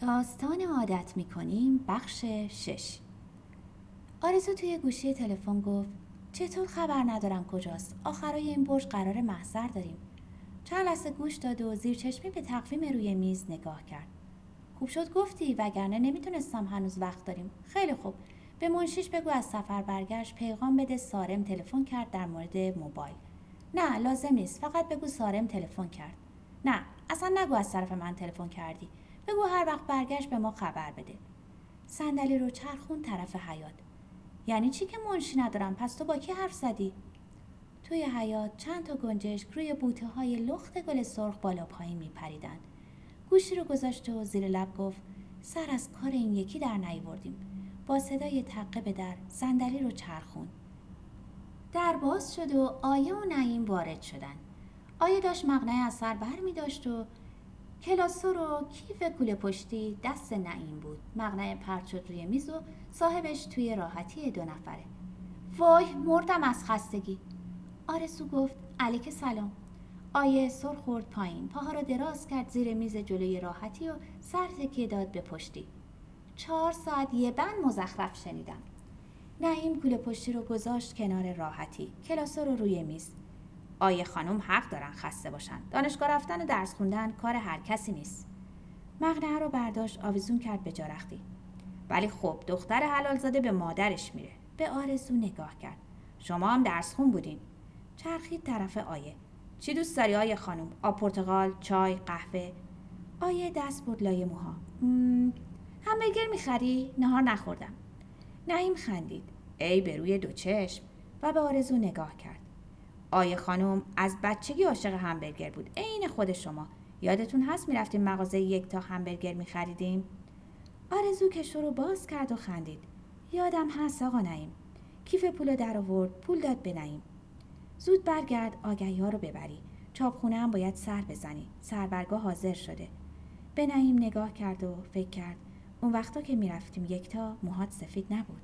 داستان عادت می‌کنیم بخش شش. آرزو توی گوشی تلفن گفت چطور خبر ندارم کجاست؟ آخرای این برج قرار محضر داریم. چند لحظه گوش داد و زیر چشمی به تقویم روی میز نگاه کرد. خوب شد گفتی وگرنه نمی‌تونستم هنوز وقت داریم. خیلی خوب. به منشیش بگو از سفر برگشت پیغام بده سارم تلفن کرد در مورد موبایل. نه لازم نیست. فقط بگو سارم تلفن کرد. نه اصلا نگو از طرف من تلفن کردی. بگو هر وقت برگشت به ما خبر بده. صندلی رو چرخون طرف حیات یعنی چی که منشی ندارم؟ پس تو با کی حرف زدی؟ توی حیات چند تا گنجشک روی بوته های لخت گل سرخ بالا پایین می پریدن. گوشی رو گذاشت و زیر لب گفت سر از کار این یکی در نیوردیم. با صدای تقه به در صندلی رو چرخون. در باز شد و آیه و نعیم وارد شدن. آیه داشت مقنعه از سر بر می داشت و کلاسور و کیف کوله پشتی دست نعیم بود. مقنعه پرت شد روی میز و صاحبش توی راحتی دو نفره. وای مردم از خستگی. آرسو گفت علیک سلام. آیه سر خورد پایین. پاها را دراز کرد زیر میز جلوی راحتی و سر تکیه داد به پشتی. چهار ساعت یه بند مزخرف شنیدم. نعیم کوله پشتی رو گذاشت کنار راحتی. کلاسو رو روی میز. آیه خانم حق دارن خسته باشن. دانشگاه رفتن و درس خوندن کار هر کسی نیست. مقنعه رو برداشت آویزون کرد به جارختی ولی خب دختر حلال زاده به مادرش میره. به آرزو نگاه کرد. شما هم درس خون بودین. چرخید طرف آیه. چی دوست داری آیه خانم؟ آب پرتقال چای قهوه؟ آیه دست بود لای موها. همبرگر می‌خری؟ نهار نخوردم. نعیم خندید. ای به روی دو چشم. و به آرزو نگاه کرد. آیه خانم از بچگی عاشق همبرگر بود. عین خود شما. یادتون هست می‌رفتیم مغازه یک تا همبرگر میخریدیم آرزو کشو رو باز کرد و خندید. یادم هست آقا نعیم. کیف پول در آورد پول داد به نعیم. زود برگرد آگهی ها رو ببری. چاپخونه هم باید سر بزنی. سربرگاه حاضر شده. به نعیم نگاه کرد و فکر کرد. اون وقتا که می‌رفتیم یکتا موهات سفید نبود.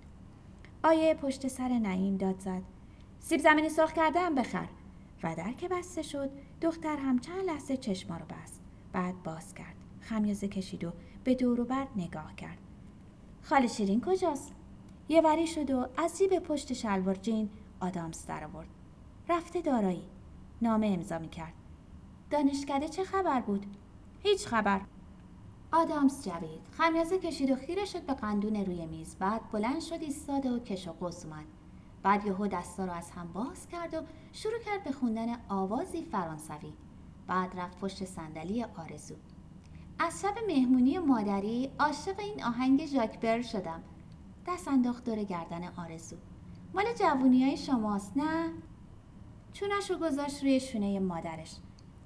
آیه پشت سر نعیم داد زد. سیب زمینی سرخ کردم بخر. و در که بسته شد دختر هم چند لحظه چشما رو بست. بعد باز کرد. خمیازه کشید و به دور و بر نگاه کرد. خاله شیرین کجاست؟ یه وری شد و از جیب پشت شلوار جین آدامس در آورد. رفته دارایی. نامه امضا می کرد. دانشکده چه خبر بود؟ هیچ خبر. آدامس جوید. خمیازه کشید و خیره شد به قندون روی میز. بعد بلند شد ایستاد و کش و قوس اومد. بعد یهو دستا رو از هم باز کرد و شروع کرد به خوندن آوازی فرانسوی. بعد رفت پشت صندلی آرزو. از شب مهمونی مادری عاشق این آهنگ ژاکبر شدم. دست انداخت دور گردن آرزو. مال جوونی های شماست نه؟ چونه‌ش رو گذاشت روی شونه مادرش.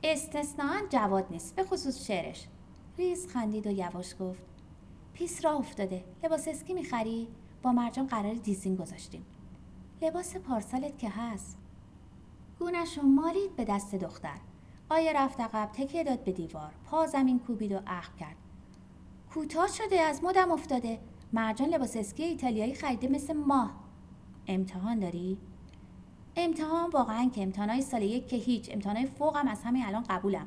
استثنائاً جواد نیست به خصوص شعرش. ریز خندید و یواش گفت پیس را افتاده. لباس اسکی می‌خری؟ با مرجان قرار دیزین گذاشتیم. لباس پارسالت که هست. گونه‌ش رو مالید به دست دختر. آیه رفت عقب تکیه داد به دیوار. پا زمین کوبید و اخم کرد. کوتاه شده از مدم افتاده. مرجان لباس اسکی ایتالیایی خریده مثل ماه. امتحان داری؟ امتحان واقعا که امتحانای سال یک که هیچ. امتحانای فوقم از همین الان قبولم.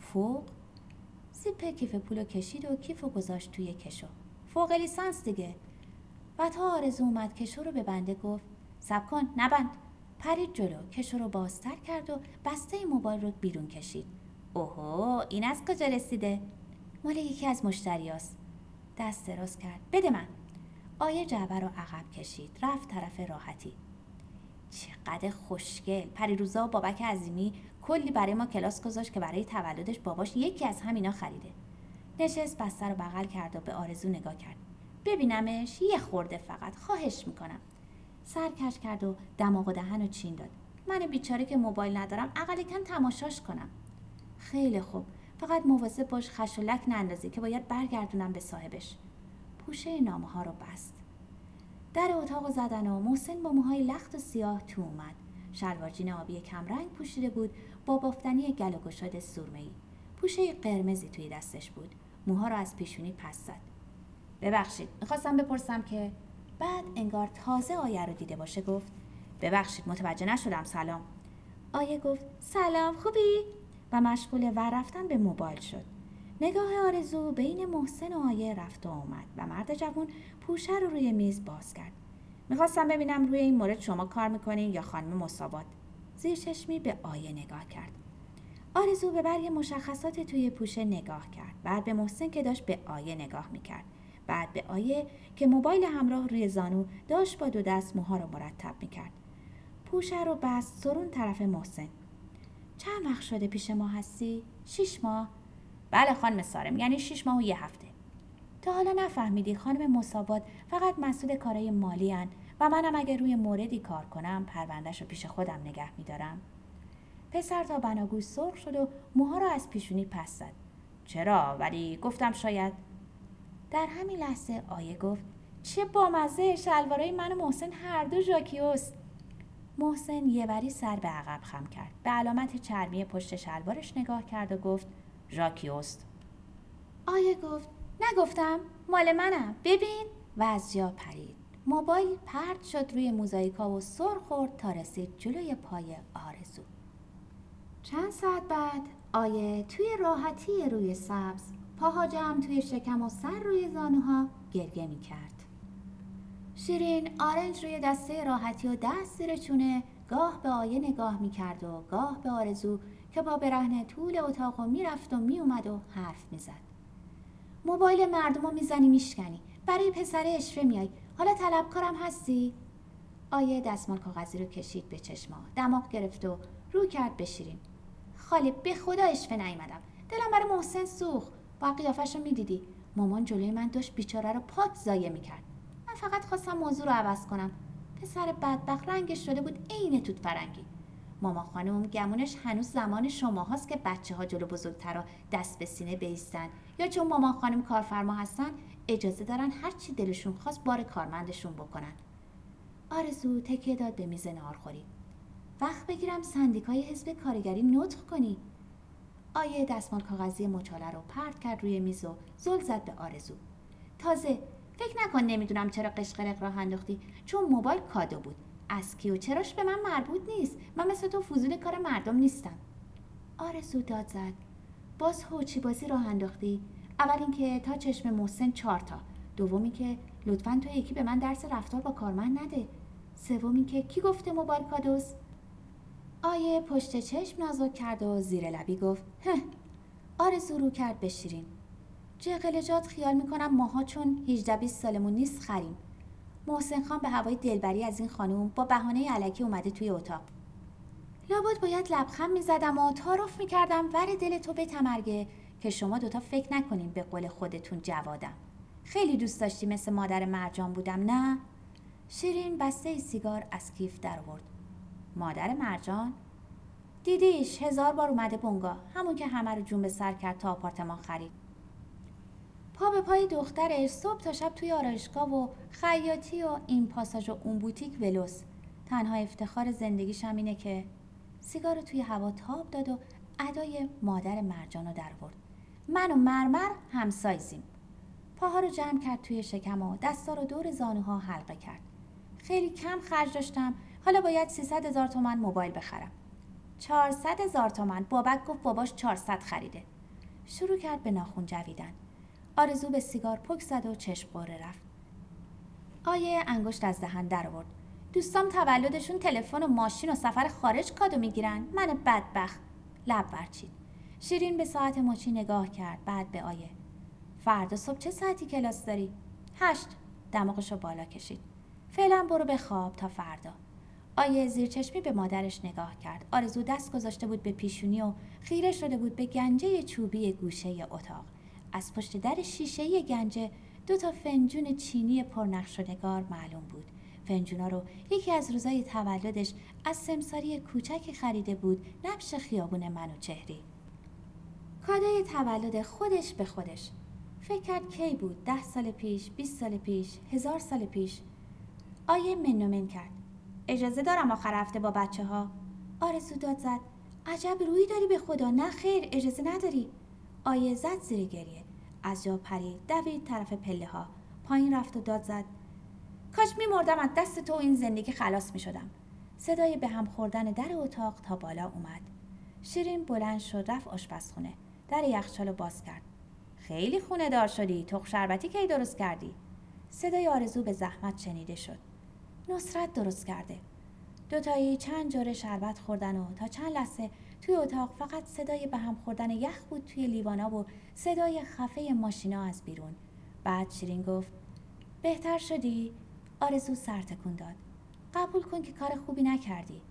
فوق؟ زیپ کیف پولو کشید و کیف و گذاشت توی کشو. فوق لیسانس دیگه. و تا آرزو اومد کشو رو به بنده گفت. سب کن نبند. پرید جلو کشو رو بازتر کرد و بسته موبایل رو بیرون کشید. اوهو این از کجا رسیده؟ مال یکی از مشتریاست. دست دراز کرد. بده من. آیه جعبه رو عقب کشید. رفت طرف راحتی. چقدر خوشگل. پریروزا بابک عظیمی کلی برای ما کلاس گذاشت که برای تولدش باباش یکی از همینا خریده. نشست بسته رو بغل کرد و به آرزو نگاه کرد. ببینمش یه خورده فقط. خواهش می‌کنم. سر کش کرد و دماغ و دهن و چین داد. من بیچاره که موبایل ندارم اقل کن تماشاش کنم. خیلی خوب. فقط مواظب باش خشولک نندازی که باید برگردونم به صاحبش. پوشه نامه ها رو بست. در اتاق زدن و محسن با موهای لخت و سیاه تو اومد. شلوارجین آبی کمرنگ پوشیده بود با بافتنی گل و گشاد سرمه‌ای. پوشه قرمزی توی دستش بود. موها رو از پیشونی پس زد. ببخشید می‌خواستم بپرسم که بعد انگار تازه آیه رو دیده باشه گفت ببخشید متوجه نشدم سلام. آیه گفت سلام خوبی؟ و مشغول ور رفتن به موبایل شد. نگاه آرزو بین محسن و آیه رفت و آمد و مرد جوان پوشه رو روی میز باز کرد. می‌خواستم ببینم روی این مورد شما کار می‌کنین یا خانم مصابات زیر چشمی به آیه نگاه کرد. آرزو به برگ مشخصات توی پوشه نگاه کرد. بعد به محسن که داشت به آیه نگاه می‌کرد. بعد به آیه که موبایل همراه روی زانو داشت با دو دست موها رو مرتب می‌کرد. پوشه رو بست سرون طرف محسن. چند وقت شده پیش ما هستی؟ شیش ماه؟ بله خانم سارم یعنی شیش ماه و یه هفته. تا حالا نفهمیدی خانم مصابات فقط مسئول کارای مالی هن و منم اگه روی موردی کار کنم پروندهش رو پیش خودم نگه میدارم. پسر تا بناگوش سرخ شد و موها را از پیشونی پس زد. چرا؟ ولی گفتم شاید در همین لحظه آیه گفت چه بامزه شلوارای من و محسن هر دو ژاکیوست محسن یه وری سر به عقب خم کرد. به علامت چرمی پشت شلوارش نگاه کرد و گفت ژاکیوست آیه گفت نگفتم مال منم. ببین. و از جا پرید. موبایل پرد شد روی موزاییکا و سر خورد تا رسید جلوی پای آرزو. چند ساعت بعد آیه توی راحتی روی سبز پاها جمع توی شکم و سر روی زانوها گریه می کرد. شیرین آرنج روی دسته راحتی و دست زیر چونه گاه به آیه نگاه می کرد و گاه به آرزو که با برهنه طول اتاق و می‌رفت و میومد و حرف می‌زد. موبایل مردم رو می‌زنی میشکنی. برای پسر اشفه میای. حالا طلبکارم هستی؟ آیه دستمال کاغذی رو کشید به چشما. دماغ گرفت و رو کرد بشیرین خاله به خدا اشفه نیومدم. دلم برای محسن سوخ با قیافش رو می‌دیدی. مامان جلوی من داشت بیچاره رو پاک زایه می‌کرد. من فقط خواستم موضوع رو عوض کنم. پسر بدبخت رنگش شده بود عین توت فرنگی. ماما خانم گمونش هنوز زمان شما هاست که بچه ها جلو بزرگترا دست به سینه بیستن. یا چون ماما خانم کارفرما هستن اجازه دارن هر چی دلشون خواست بار کارمندشون بکنن. آرزو تکیه داد به میز نارخوری وقت بگیرم سندیکای حزب کارگری نطق کنی. آیه دستمال کاغذی مچاله رو پرت کرد روی میز و زل زد به آرزو. تازه فکر نکن نمی‌دونم چرا قشقرق راه انداختی چون موبایل کادو بود. از کی و چراش به من مربوط نیست. من مثل تو فضول کار مردم نیستم. آرزو داد زد. باز هوچی بازی راه انداختی؟ اول اینکه تا چشم محسن چهار تا. دومی که لطفا تو یکی به من درس رفتار با کارمند نده. سومی که کی گفته موبایل کادوس آیه پشت چشم نازک کرد و زیر لبی گفت هه آرزو رو کرد بشیرین جقلجات خیال می‌کنم ماها چون 18 20 سالمون نیست خریم. محسن خان به هوای دلبری از این خانوم با بهانه علکی اومده توی اتاق. لابد باید لبخند می‌زدم و تعارف می‌کردم ور دل تو به تمرگه که شما دوتا فکر نکنین به قول خودتون جوادم. خیلی دوست داشتی مثل مادر مرجان بودم نه؟ شیرین بسته سیگار از کیف در آورد مادر مرجان. دیدیش هزار بار اومده بونگا همون که همه رو جون به سر کرد تا آپارتمان خرید. پا به پای دخترش صبح تا شب توی آرایشگاه و خیاطی و این پاساژ و اون بوتیک ولوس. تنها افتخار زندگیش هم اینه که سیگار توی هوا تاب داد و ادای مادر مرجان رو در برد من و مرمر همسایزیم. پاها رو جمع کرد توی شکم و دستا رو دور زانوها حلقه کرد. خیلی کم خرج داشتم. حالا باید 300 هزار تومن موبایل بخرم. 400 هزار تومن بابک گفت باباش 400 خریده. شروع کرد به ناخون جویدن. آرزو به سیگار پک زد و چشم قره رفت. آیه انگشت از دهن در آورد. دوستام تولدشون تلفن و ماشین و سفر خارج کادو می‌گیرن. من بدبخت. لب ورچید. شیرین به ساعت مچی نگاه کرد. بعد به آیه. فردا صبح چه ساعتی کلاس داری؟ هشت. دماغش بالا کشید. فعلا برو به خواب تا فردا. آیه زیر چشمی به مادرش نگاه کرد. آرزو دست گذاشته بود به پیشونی و خیره شده بود به گنجه چوبی گوشه اتاق. از پشت در شیشه گنجه دو تا فنجون چینی پرنقش و نگار معلوم بود. فنجونا رو یکی از روزای تولدش از سمساری کوچکی خریده بود نبش خیابون منوچهری کادای تولد خودش به خودش. فکر کرد کی بود؟ ده سال پیش 20 سال پیش هزار سال پیش. آیه منومن کرد. اجازه دارم آخر هفته با بچه ها آرزو داد زد. عجب روی داری به خدا. نه خیر اجازه نداری. آیه زد زیر گریه. از جا پرید. دوید طرف پله ها. پایین رفت و داد زد. کاش میمردم از دست تو این زندگی خلاص می شدم. صدای به هم خوردن در اتاق تا بالا اومد. شیرین بلند شد رفت آشپزخونه. در یخچال باز کرد. خیلی خونه دار شدی. تخ شربتی کی درست کردی؟ صدای آرزو به زحمت شنیده شد. نصرت درست کرده. دوتایی چند جوره شربت خوردن و تا چند لحظه توی اتاق فقط صدای به هم خوردن یخ بود توی لیوانا و صدای خفه ماشینا از بیرون. بعد شیرین گفت بهتر شدی؟ آرزو سر تکون داد. قبول کن که کار خوبی نکردی.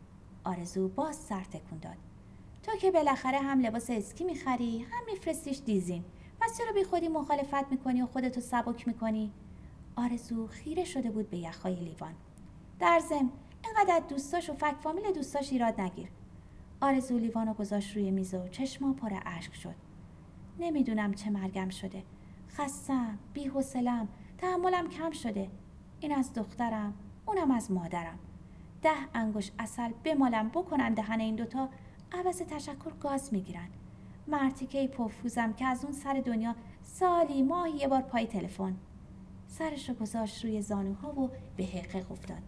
آرزو باز سر تکون داد. تو که بالاخره هم لباس اسکی می‌خری هم میفرستیش دیزین. پس چرا بی خودی مخالفت می‌کنی و خودتو سبک می‌کنی؟ آرزو خیره شده بود به یخهای لیوان. در ضمن اینقدر دوستاش و فک فامیل دوستاش ایراد نگیر. آرزو لیوانو گذاشت روی میز و چشما پر اشک شد. نمی‌دونم چه مرگم شده. خستم بیحوصلم تحملم کم شده. این از دخترم اونم از مادرم. ده انگوش اصل بمالم بکنن دهن این دوتا عوض تشکر گاز می‌گیرن. مرتیکه پفوزم که از اون سر دنیا سالی ماهی یه بار پای تلفن. سرش رو گذاشت روی زانوها و به حقیق افتاد.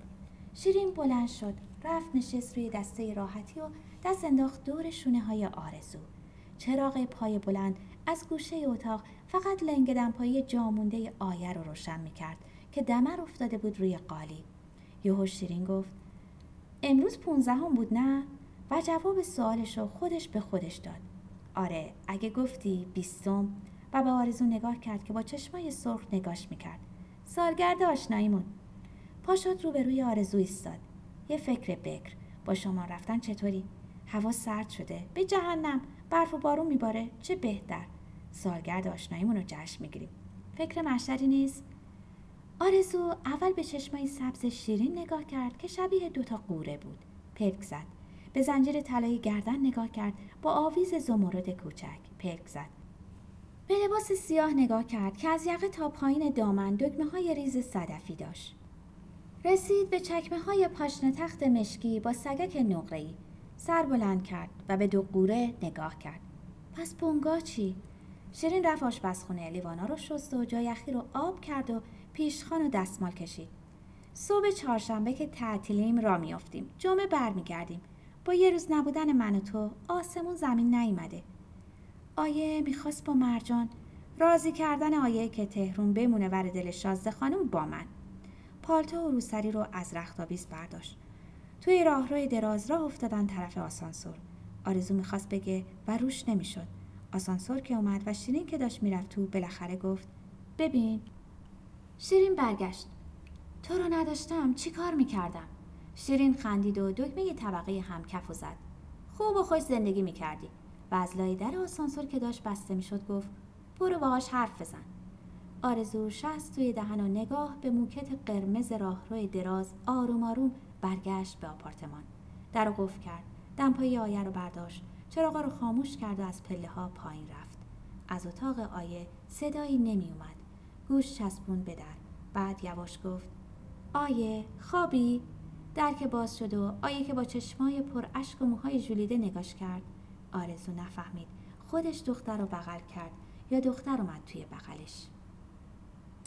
شیرین بلند شد رفت نشست روی دسته راحتی و دست انداخت دور شونه های آرزو. چراغ پای بلند از گوشه اتاق فقط لنگ دمپایی جامونده آیه رو روشن می‌کرد که دمر افتاده بود روی قالی. یهو شیرین گفت امروز پونزدهم بود نه؟ و جواب سوالش رو خودش به خودش داد. آره اگه گفتی بیستم. و به آرزو نگاه کرد که با چشمای سرخ نگاش می‌کرد. سالگرد آشناییمون. پاشد روبروی آرزو ایستاد. یه فکر بکر. با شما رفتن چطوری؟ هوا سرد شده. به جهنم. برف و بارون میباره. چه بهتر. سالگرد آشناییمون رو جشن می‌گیریم. فکر مشتری نیست؟ آرزو اول به چشمای سبز شیرین نگاه کرد که شبیه دوتا قوره بود. پلک زد. به زنجیر طلایی گردن نگاه کرد. با آویز زمرد کوچک پلک زد. به لباس سیاه نگاه کرد که از یقه تا پایین دامن دگمه های ریز صدفی داشت. رسید به چکمه های پاشنه تخت مشکی با سگک نقره‌ای. سر بلند کرد و به دو قوره نگاه کرد. پس بونگا چی؟ شیرین رفت آشپزخونه. لیوانا رو شست و جای یخی رو آب کرد و پیشخان و دستمال کشید. صبح چهارشنبه که تعطیلیم را میافتیم. جمعه برمیگردیم. با یه روز نبودن من و تو آسمون زمین نیامده آیه می‌خواست با مرجان راضی کردن آیه که تهرون بمونه ور دل شازده خانم با من. پالتو و روسری رو از رختابیز برداشت. توی راهروی دراز راه افتادن طرف آسانسور. آرزو می‌خواست بگه و روش نمی‌شد. آسانسور که اومد و شیرین که داشت می‌رفت تو بالاخره گفت ببین. شیرین برگشت. تو رو نداشتم چی کار می‌کردم؟ شیرین خندید و دکمه طبقه هم کف و زد. خوب و خوش زندگی می‌کردی. و از لای در آسانسور که داشت بسته می‌شد گفت برو باهاش حرف بزن. آرزو شست توی دهن و نگاه به موکت قرمز راهروی دراز آروم آروم برگشت به آپارتمان. در قفل کرد. دمپایی آیه رو برداشت. چراغا رو خاموش کرد و از پله ها پایین رفت. از اتاق آیه صدایی نمی اومد. گوش چسبون به در. بعد یواش گفت آیه خوابی؟ در که باز شد و آیه که با چشمای پر اشک و موهای ژولیده نگاش کرد. آرزو نفهمید. خودش دختر رو بغل کرد. یا دختر اومد توی بغلش.